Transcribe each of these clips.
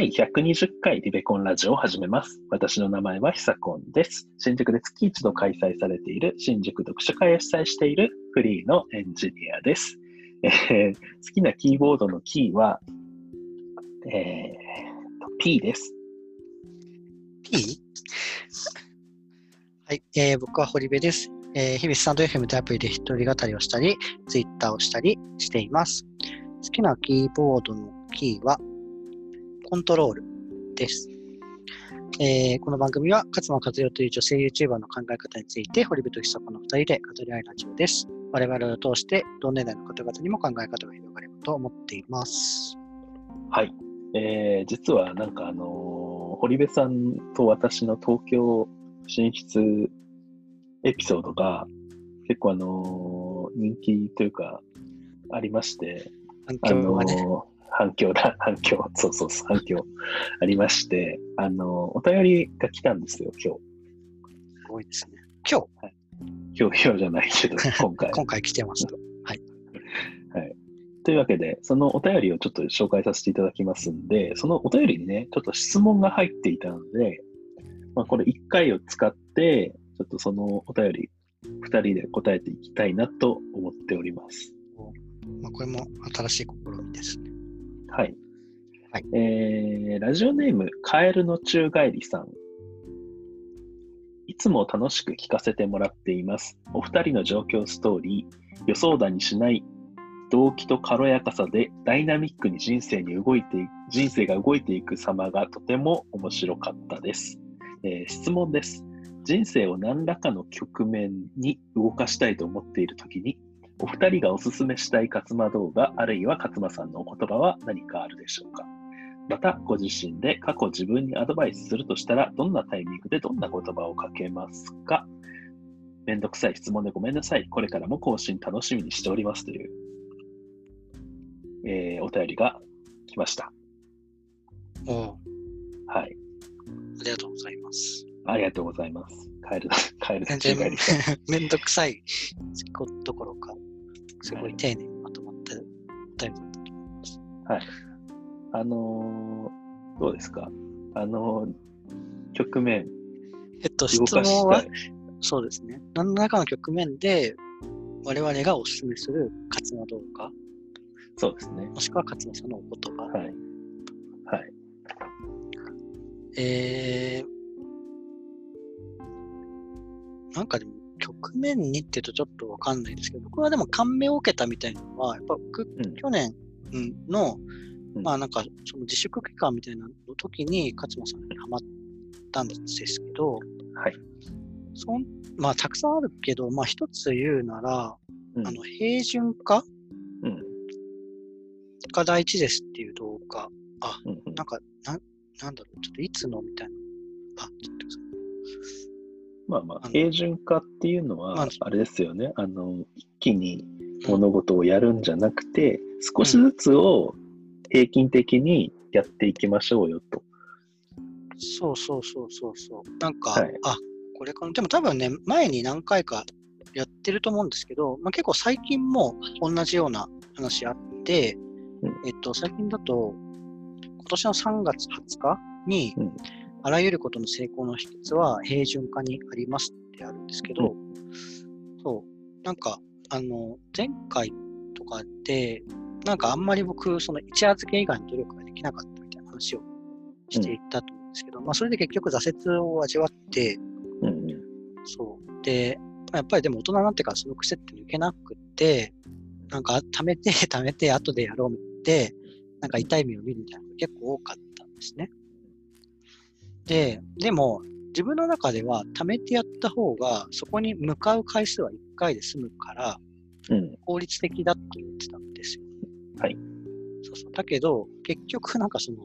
第120回リベコンラジオを始めます。私の名前はひさこんです。新宿で月一度開催されている新宿読書会を主催しているフリーのエンジニアです。えー好きなキーボードのキーは、えー、P です。P? はい、えー僕は堀部です。えー日々スタンド FM というアプリで一人語りをしたり、ツイッターをしたりしています。好きなキーボードのキーは、コントロールです。えーこの番組は、勝間和代という女性 YouTuber の考え方について、堀部と久子の二人で語り合いラジオです。我々を通して、同年代の方々にも考え方が広がればと思っています。はい。えー実はなんかあのー堀部さんと私の東京進出エピソードが結構あのー人気というかありまして、反あのー反響だ、反響、そうそうそう、反響ありまして、あのーお便りが来たんですよ、今日。すごいですね。今今日、今日じゃないけど、今回日、。今回来てますと。というわけで、そのお便りをちょっと紹介させていただきますんで、そのお便りにね、ちょっと質問が入っていたので、まあ、これ1回を使って、ちょっとそのお便り、2人で答えていきたいなと思っております。まあ、これも新しい試みですね。はい。はいえー、ラジオネーム、カエルの宙返りさん。いつも楽しく聞かせてもらっています。お二人の状況ストーリー、予想だにしない動機と軽やかさでダイナミックに人生に動いてい人生が動いていく様がとても面白かったです。えー質問です。人生を何らかの局面に動かしたいと思っているときに、お二人がおすすめしたい勝間動画、あるいは勝間さんのお言葉は何かあるでしょうか？また、ご自身で過去自分にアドバイスするとしたら、どんなタイミングでどんな言葉をかけますか？めんどくさい質問でごめんなさい。これからも更新楽しみにしておりますという、えーお便りが来ました。おお、はい。ありがとうございます。ありがとうございます。カエル、カエルの全然宙返りさん。めんどくさいこところか、すごい丁寧にまとまったお便りだったと思います。あのーどうですか？あのー局面、えっと、動質問は。そうですね。何らかの局面で、我々がお勧めする勝間動画、そうですね。もしくは勝間さんのお言葉。はい。はい。えー、なんかでも、局面にって言うとちょっとわかんないですけど、僕はでも感銘を受けたみたいなのは、やっぱ僕、うん。去年うんの、うん。まあなんか、その自粛期間みたいなの時に勝間さんにハマったんですけど、はい。そんまあたくさんあるけど、まあ一つ言うなら、うん。あの、平準化？うん。が大事ですっていう動画、うんうん。なんか、ななんだろう、ちょっといつの？みたいな。あ、まあまあ、平準化っていうのまはあ、あれですよね。あの、一気に物事をやるんじゃなくて、少しずつを平均的にやっていきましょうよと。そうそうそうそうそう。なんか、はいあ、これかな。でも多分ね、前に何回かやってると思うんですけど、まあ、結構最近も同じような話あって、うんえっと、最近だと、今年の3月20日に、うんあらゆることの成功の秘訣は平準化にありますってあるんですけど、そう、なんか、あの、前回とかで、なんかあんまり僕、その一夜漬け以外の努力ができなかったみたいな話をしていったと思うんですけど、まあそれで結局挫折を味わって、うんうん。そう。で、まあやっぱりでも大人になってからその癖って抜けなくって、なんか貯めて、貯めて、後でやろうって、なんか痛い目を見るみたいなのが結構多かったんですね。で、でも、自分の中では貯めてやった方が、そこに向かう回数は1回で済むから、うん。効率的だって言ってたんですよ。はい。そうそう。だけど、結局なんかその、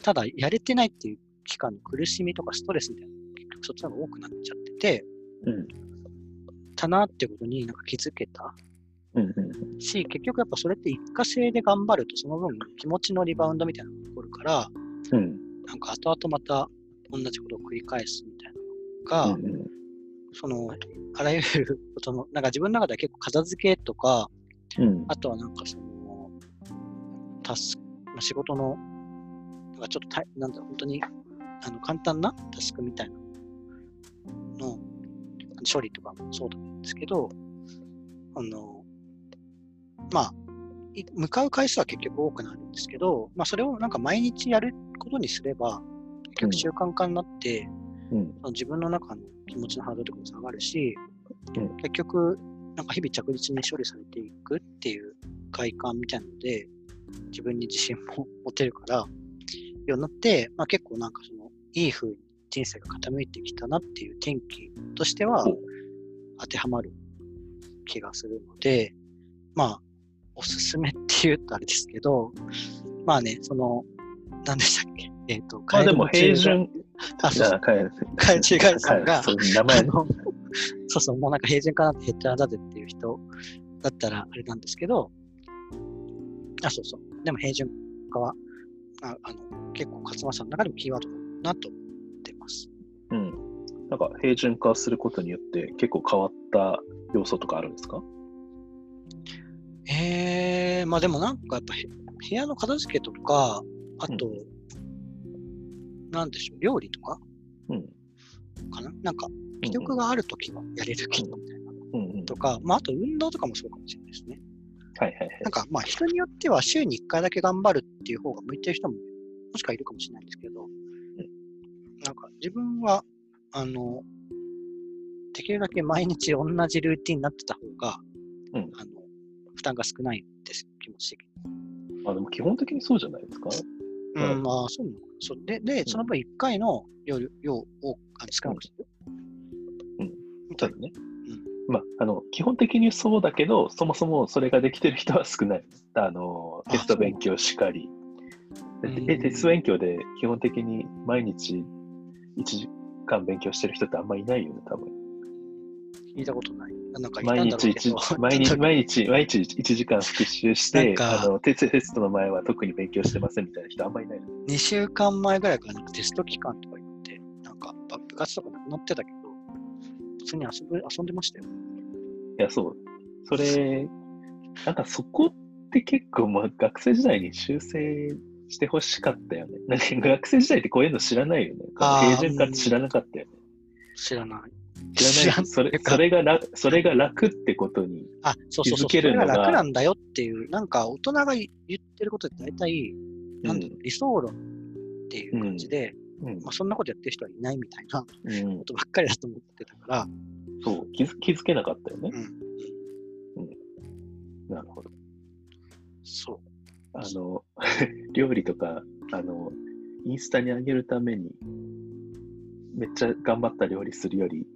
ただやれてないっていう期間の苦しみとかストレスみたいな結局そっちの方が多くなっちゃってて、うん。たなってことになんか気づけたうんうん。し、結局やっぱそれって一過性で頑張るとその分気持ちのリバウンドみたいなのが起こるから、うん。なんか後々また同じことを繰り返すみたいなのが、うんうん。その、あらゆることの、なんか自分の中では結構片付けとか、うん。あとはなんかその、タスまあ仕事のかちょっとたい、なんだろう、本当にあの簡単なタスクみたいなの処理とかもそうなんですけど、あの、まあ、い向かう回数は結局多くなるんですけど、まあ、それをなんか毎日やることにすれば、結局習慣化になって、うん。自分の中の気持ちのハードルとかも下がるし、うん。結局、なんか日々着実に処理されていくっていう快感みたいなので、自分に自信も持てるから、ようになって、まあ、結構なんかその、いい風に人生が傾いてきたなっていう転機としては当てはまる気がするので、まあ、おすすめって言うとあれですけど、まあね、その、何でしたっけ？えっ、と、まあでも平準、中あ、そうそうあ、カエさんがそう名前あのそうそう、もうなんか平準化なんてへっちゃらだぜっていう人だったらあれなんですけど、あ、そうそう。でも平準化は、ああの結構勝間さんの中でもキーワードだなと思ってます。うん。なんか平準化することによって結構変わった要素とかあるんですか？えー、まあでもなんかやっぱへ部屋の片付けとか、あと、なんでしょう、料理とかうん。かな？なんか、記録があるときはやれるけどみたいなうんうん。とか、まああと運動とかもそうかもしれないですね。はいはいはいなん。かまあ人によっては週に1回だけ頑張るっていう方が向いてる人ももしかいるかもしれないんですけど、なんか自分は、あの、できるだけ毎日同じルーティンになってた方が、うんあの負担が少ないんです、気持ち的に。あ、でも基本的にそうじゃないですか？うん、うんまあそうなのかなそうで、で、その分1回の量量をあの少なくする。うんみたいな。ね。まあ、あの、基本的にそうだけど、そもそもそれができてる人は少ない。あの、あテスト勉強しかり。でうんでテスト勉強で基本的に毎日1時間勉強してる人ってあんまいないよね、多分。聞いたことない。なんか毎日 毎日、毎日、毎日1時間復習して、あのテストの前は特に勉強してませんみたいな人あんまりいない。2週間前ぐらいからなんかテスト期間とか言って、なんかば部活とかなくなってたけど、普通に遊ぶ遊んでましたよ。いや、そう。それ、なんかそこって結構、まあ、学生時代に修正してほしかったよね。なんか学生時代ってこういうの知らないよね。平準化って知らなかったよね。知らない。知らないしそれそれが楽それが楽ってことに。あ、そうそうそう。気づけるのが楽なんだよっていう、なんか大人が言ってることって大体、なんだろう理想論っていう感じで、うんまあ、そんなことやってる人はいないみたいなこうん、とばっかりだと思ってたから、そう気づ、気づけなかったよねう。ん。なるほど。そう。あの、料理とか、あの、インスタに上げるために、めっちゃ頑張った料理するより、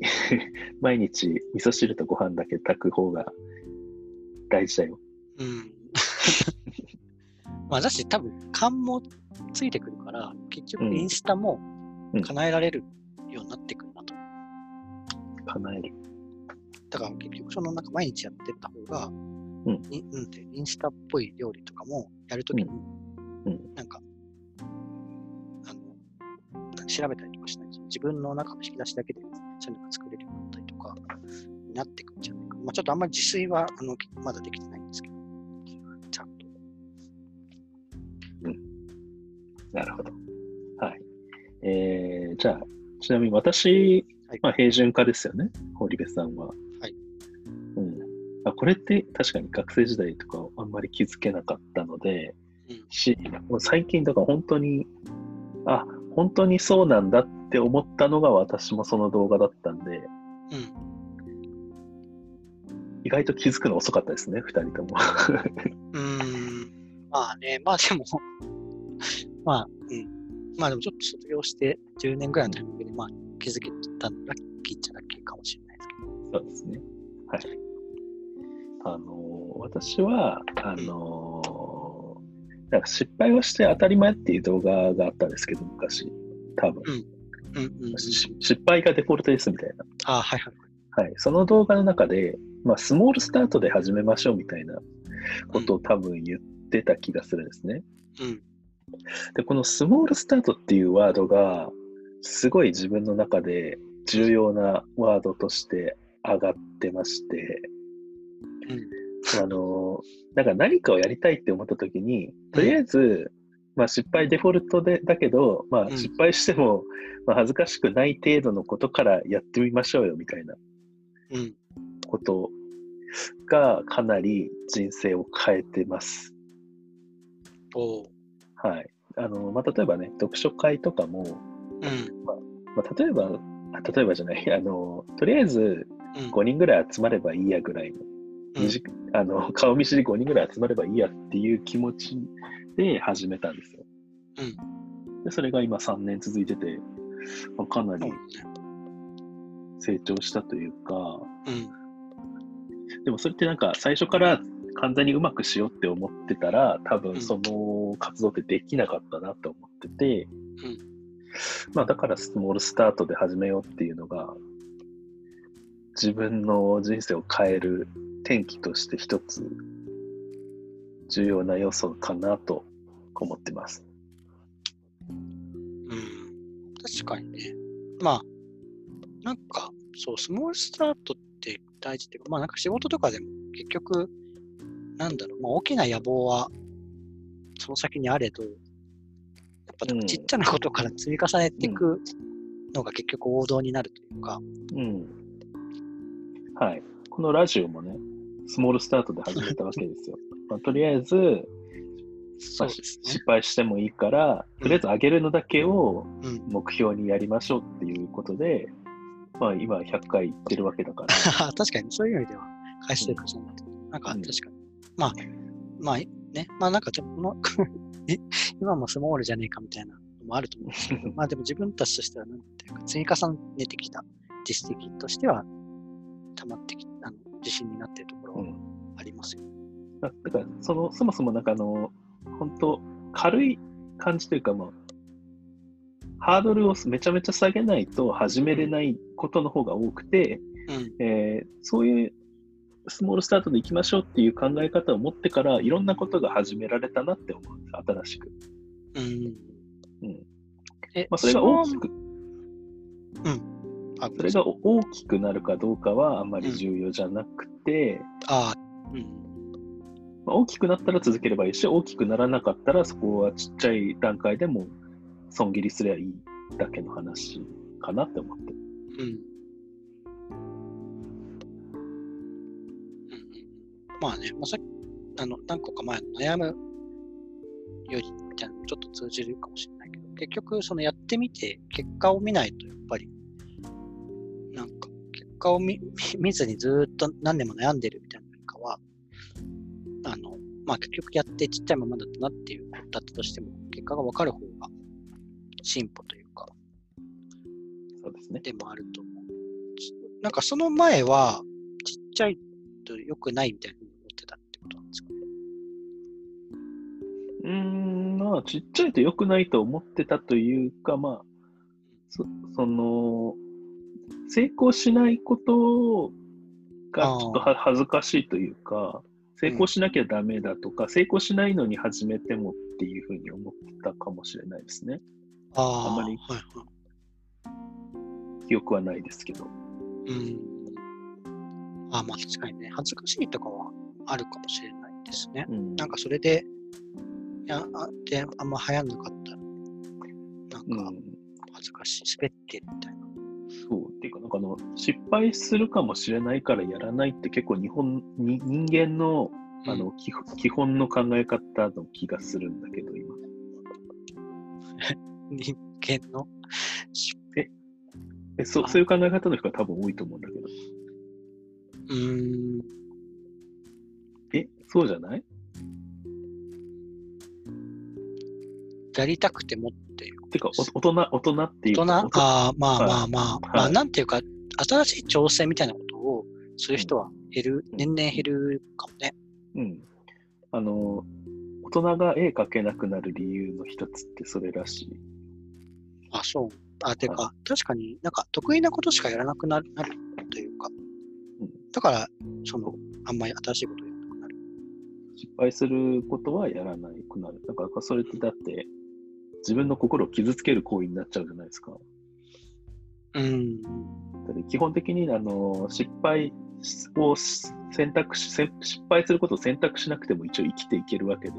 毎日味噌汁とご飯だけ炊く方が大事だよ。うん。まあ、だし、多分、勘もついてくるから、結局、うんインスタもうん叶えられるようになってくるなと。叶える。だから、結局、その、なんか、毎日やってった方が、んいうんて、インスタっぽい料理とかもやるときに、うんうんなんか、あの、調べたりとかしない？と、自分の中の引き出しだけで、そういうのが作れるようになったりとか、になってくるんじゃないか。まあ、ちょっとあんまり自炊は、あの、まだできてないんですけど、ちゃんと。なるほど。はい。えー、じゃあ、ちなみに私、はいまあ、平準化ですよね、堀部さんは。はい。うん。あ、これって確かに学生時代とかあんまり気づけなかったので、うんしもう最近とか本当に、あ、本当にそうなんだって思ったのが私もその動画だったんで、うん。意外と気づくの遅かったですね、二人とも。うーん。まあね、まあでも、まあ、うん。まあでもちょっと卒業して10年ぐらいのタイミングで、まあ気づけたのラッキーっちゃラッキーかもしれないですけど。そうですね。はい。あの、私は、あの、なんか失敗をして当たり前っていう動画があったんですけど、昔、多分。うんうんうん。し失敗がデフォルトですみたいな。ああ、はいはい。はい。その動画の中で、まあ、スモールスタートで始めましょうみたいなことを多分言ってた気がするんですね。うん。で、このスモールスタートっていうワードが、すごい自分の中で重要なワードとして上がってまして、うん。あの、なんか何かをやりたいって思った時に、とりあえず、まあ、失敗デフォルトでだけど、まあ、うん失敗しても、まあ、恥ずかしくない程度のことからやってみましょうよみたいなうん。ことがかなり人生を変えてます。おう。はい。あの、まあ、例えばね、読書会とかも、うん。まあ、例えば、あ例えばじゃない、あの、とりあえずうん。5人ぐらい集まればいいやぐらいの、うん短あの顔見知り5人ぐらい集まればいいやっていう気持ちで始めたんですよ。でそれが今3年続いてて、まあ、かなり。成長したというか、うん。でもそれってなんか最初から完全にうまくしようって思ってたら、多うん分その活動ってできなかったなと思ってて、うんまあだからスモールスタートで始めようっていうのが、自分の人生を変える転機として一つ重要な要素かなと思ってます。うん。確かにね。まあ、なんか、そう、スモールスタートって大事っていうか、まあなんか仕事とかでも結局、なんだろう、まあ大きな野望はその先にあれど、やっぱうんちっちゃなことから積み重ねていくのが結局王道になるというか、うん。はい。このラジオもね、スモールスタートで始めたわけですよ。まあ、とりあえず、ね失。敗してもいいから、とりあえず上げるのだけをうん。目標にやりましょうっていうことで、まあ今100回言ってるわけだから、確かに、そういう意味では、回数で重なってるなんかうん確かに。まあ、まあね、まあなんかちょっとこの え、今もスモールじゃねえかみたいなのもあると思うんですけど、まあでも自分たちとしては、なんていうか、積み重ねてきた実績としては、溜まってきあの自信になっているところはうんありますよ。だだからその、そもそもなんかあの、本当軽い感じというか、まあ、ハードルをめちゃめちゃ下げないと始めれないことの方が多くて、うん。えーそういうスモールスタートでいきましょうっていう考え方を持ってから、いろんなことが始められたなって思うんです、新しく。うん。うんえ、まあ、それが大きく。く、あそれが大きくなるかどうかはあまり重要じゃなくて、あうん。まあ、大きくなったら続ければいいし、大きくならなかったらそこはちっちゃい段階でも損切りすればいいだけの話かなって思って。うん。うんまあね、まあ、さあの何個か前の悩むよりみたいなのちょっと通じるかもしれないけど、結局そのやってみて結果を見ないとやっぱり、なんか結果を見 見ずにずっと何年も悩んでるみたいな、まあ結局やってちっちゃいままだったなっていうことだったとしても、結果が分かる方が進歩というか、そうですね。でもあると思う。なんかその前は、ちっちゃいと良くないみたいなふうに思ってたってことなんですかね。うーん、まあ、ちっちゃいと良くないと思ってたというか、まあ、そその、成功しないことがちょっとは恥ずかしいというか、成功しなきゃダメだとか、成功しないのに始めてもっていうふうに思ってたかもしれないですね。ああんまりはいは記憶はないですけど。い。うん。あまあ確かにね、恥ずかしいとかはあるかもしれないですね。うん、なんかそれで、いや、あであんま流行んなかったら、なんかうん、恥ずかしい、滑ってるみたいな。そう、っていうか、なんかあの、失敗するかもしれないからやらないって結構日本に、人間のあの、基本基本の考え方の気がするんだけど、今。人間の？えそうそういう考え方の人が多分多いと思うんだけど。うーん。え、そうじゃない？やりたくてもっていう。てか、お大人、大人っていう大人？か。ああ、まあはいまあまあ、はいまあなんていうか、新しい挑戦みたいなことをする人は減る、うん年々減るかもね。うん。あの、大人が絵描けなくなる理由の一つってそれらしい。あ、そう。あ、てか、は確かになんか得意なことしかやらなくなるなるというか、うんだから、その、あんまり新しいことをやらなくなる。失敗することはやらないくなる。だから、それってだって、自分の心を傷つける行為になっちゃうじゃないですか。うん。基本的にあの失敗を選択し、せ失敗することを選択しなくても一応生きていけるわけで。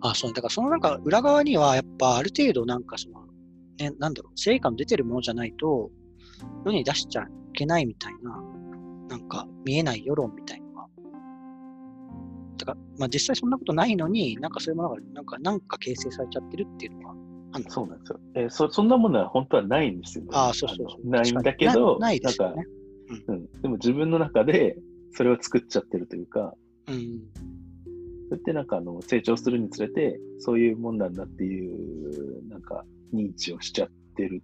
あ、そうね。だからそのなんか裏側にはやっぱある程度なんかその、ね、なんだろう、成果の出てるものじゃないと、世に出しちゃいけないみたいな、なんか見えない世論みたいなのが。だから、まあ実際そんなことないのに、なんかそういうものが、なんか、なんか形成されちゃってるっていうのがあるのそうなんですよ。えーそそんなものは本当はないんですよ、ね。ああ、そうそうそう。ないんだけど、なないですよね。なんか、うん。でも自分の中でそれを作っちゃってるというか、うん。それってなんかあの成長するにつれて、そういうもんなんだっていう、なんか認知をしちゃってる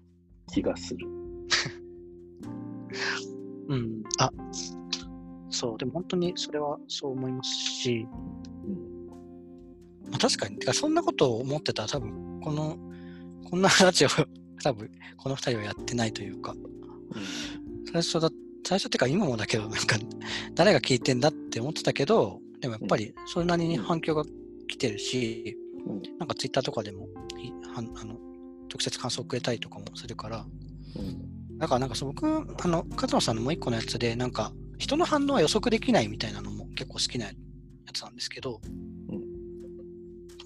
気がする。うん。あ、そう。でも本当にそれはそう思いますし、うん。まあ、確かに、てかそんなことを思ってたら多分、この、こんな話を 多分、この二人はやってないというか、最初だ、最初ってか今もだけど、なんか、誰が聞いてんだって思ってたけど、でもやっぱりそれなりに反響が来てるし、うんなんかツイッターとかでもいはんあの直接感想をくれたりとかもするから、うん。だからなんかそう僕、あの、勝野さんのもう一個のやつで、なんか、人の反応は予測できないみたいなのも結構好きなやつなんですけど、うん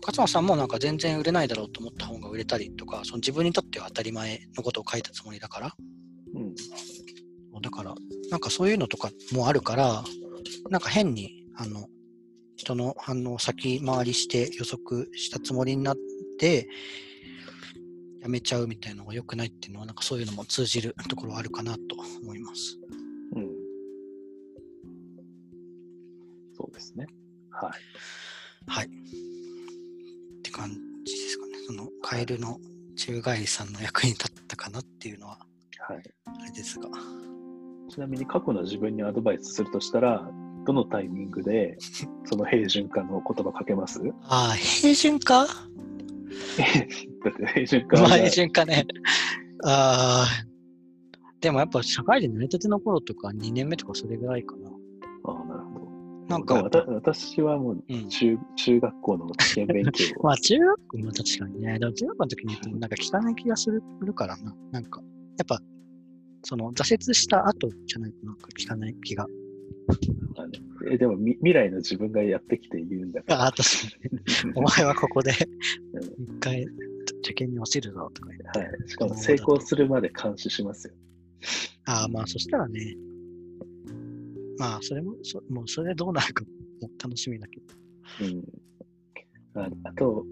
勝野さんもなんか全然売れないだろうと思った本が売れたりとか、その自分にとっては当たり前のことを書いたつもりだから、うん。だから、なんかそういうのとかもあるから、なんか変に、あの、人の反応を先回りして予測したつもりになって、やめちゃうみたいなのが良くないっていうのは、なんかそういうのも通じるところはあるかなと思います。ですね。はい。はい。って感じですかね。その、カエルの宙返りさんの役に立ったかなっていうのは、はい。あれですが。ちなみに過去の自分にアドバイスするとしたら、どのタイミングで その平準化の言葉かけます？だああ、平準化？って平準化まあ、が平準化ね。ああ。でもやっぱ社会人成り立ての頃とか2年目とかそれぐらいかな。なんか私はもううん。中中学校の試験勉強を まあ中学校も確かにね。でも中学校の時に言ってもなんか聞かない気がするからな。なんか、やっぱ、その挫折した後じゃないとなんか聞かない気が。えでもみ未来の自分がやってきて言うんだから。ああ、確かに。お前はここで うん一回受験に落ちるぞとか言って。はい、しかも成功するまで監視しますよ。ああ、まあそしたらね。まあそれも、そもうそれでどうなるかも楽しみだけど。うん、ああと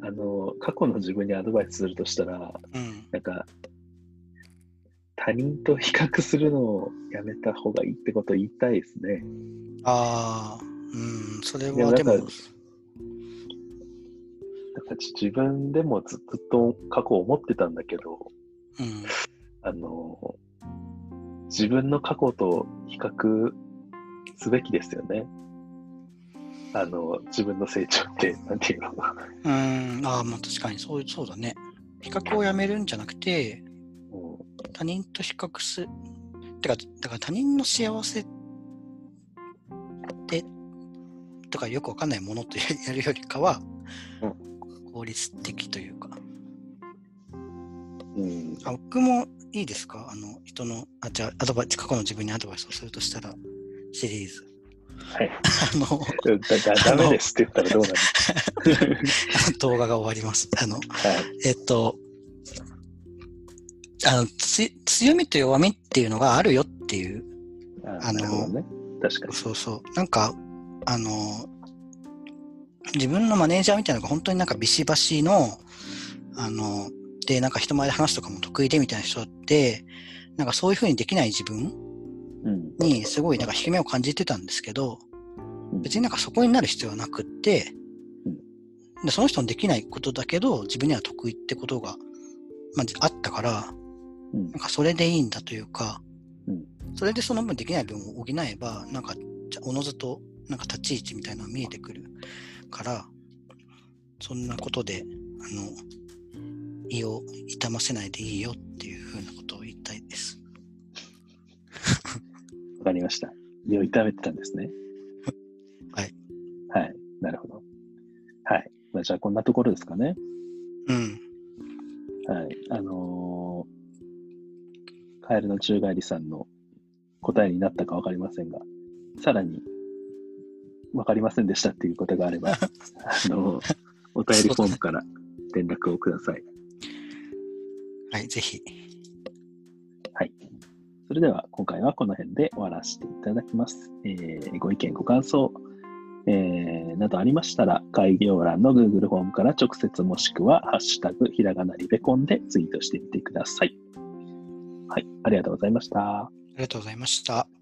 あの、過去の自分にアドバイスするとしたら、うん。なんか、他人と比較するのをやめた方がいいってことを言いたいですね。ああ、うん、それはでも自分でもずっと過去を思ってたんだけど、うん。あの、自分の過去と比較すべきですよね。あの、自分の成長って、なんていうの。うん、ああ、まあ確かにそうそうだね。比較をやめるんじゃなくて、も他人と比較する。てか、だから他人の幸せで、とかよくわかんないものとやるよりかは、効率的というか。ううん、あ僕もいいですか？あの、人の、あ、じゃあ、アドバイス、過去の自分にアドバイスをするとしたら、シリーズ。はい。あの、だだダメですって言ったらどうなる？動画が終わります。あの、はい。えっと、あのつ強みと弱みっていうのがあるよっていう、ああのね。確かに。そうそう、なんか、あの、自分のマネージャーみたいなのが本当になんかビシバシの、あの、で、なんか人前で話すとかも得意でみたいな人って、なんかそういうふうにできない自分うん。にすごいなんか引け目を感じてたんですけどうん、別になんかそこになる必要はなくってうん、でその人のできないことだけど、自分には得意ってことが、まあ、あったから、うん。なんかそれでいいんだというか、うん。それでその分できない分を補えば、なんか、おのずと、なんか立ち位置みたいなのが見えてくるから、そんなことで、あの、胃を痛ませないでいいよっていうふうなことを言いたいです。わかりました。胃を痛めてたんですね。はい。はい。なるほど。はい。まあ、じゃあ、こんなところですかね。うん。はい。あのーカエルの宙返りさんの答えになったかわかりませんが、さらに分かりませんでしたっていうことがあれば、あの、お便りフォームから連絡をください。はい、ぜひ。はい。それでは今回はこの辺で終わらせていただきます。えーご意見、ご感想、えーなどありましたら、概要欄の Google フォームから直接もしくは、ハッシュタグひらがなリベコンでツイートしてみてください。はい、ありがとうございました。ありがとうございました。